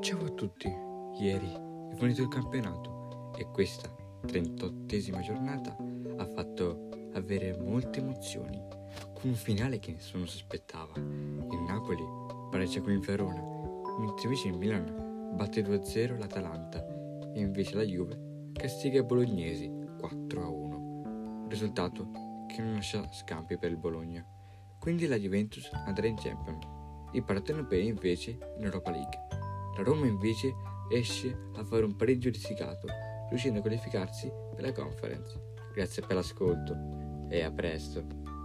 Ciao a tutti, ieri è finito il campionato e questa 38esima giornata ha fatto avere molte emozioni, con un finale che nessuno si aspettava. Il Napoli pareggia con il Verona, mentre invece il Milan batte 2-0 l'Atalanta e invece la Juve castiga i bolognesi 4-1. Risultato che non lascia scampi per il Bologna. Quindi la Juventus andrà in Champions il Partenopeo invece in Europa League. La Roma invece esce a fare un pareggio risicato, riuscendo a qualificarsi per la conference. Grazie per l'ascolto e a presto.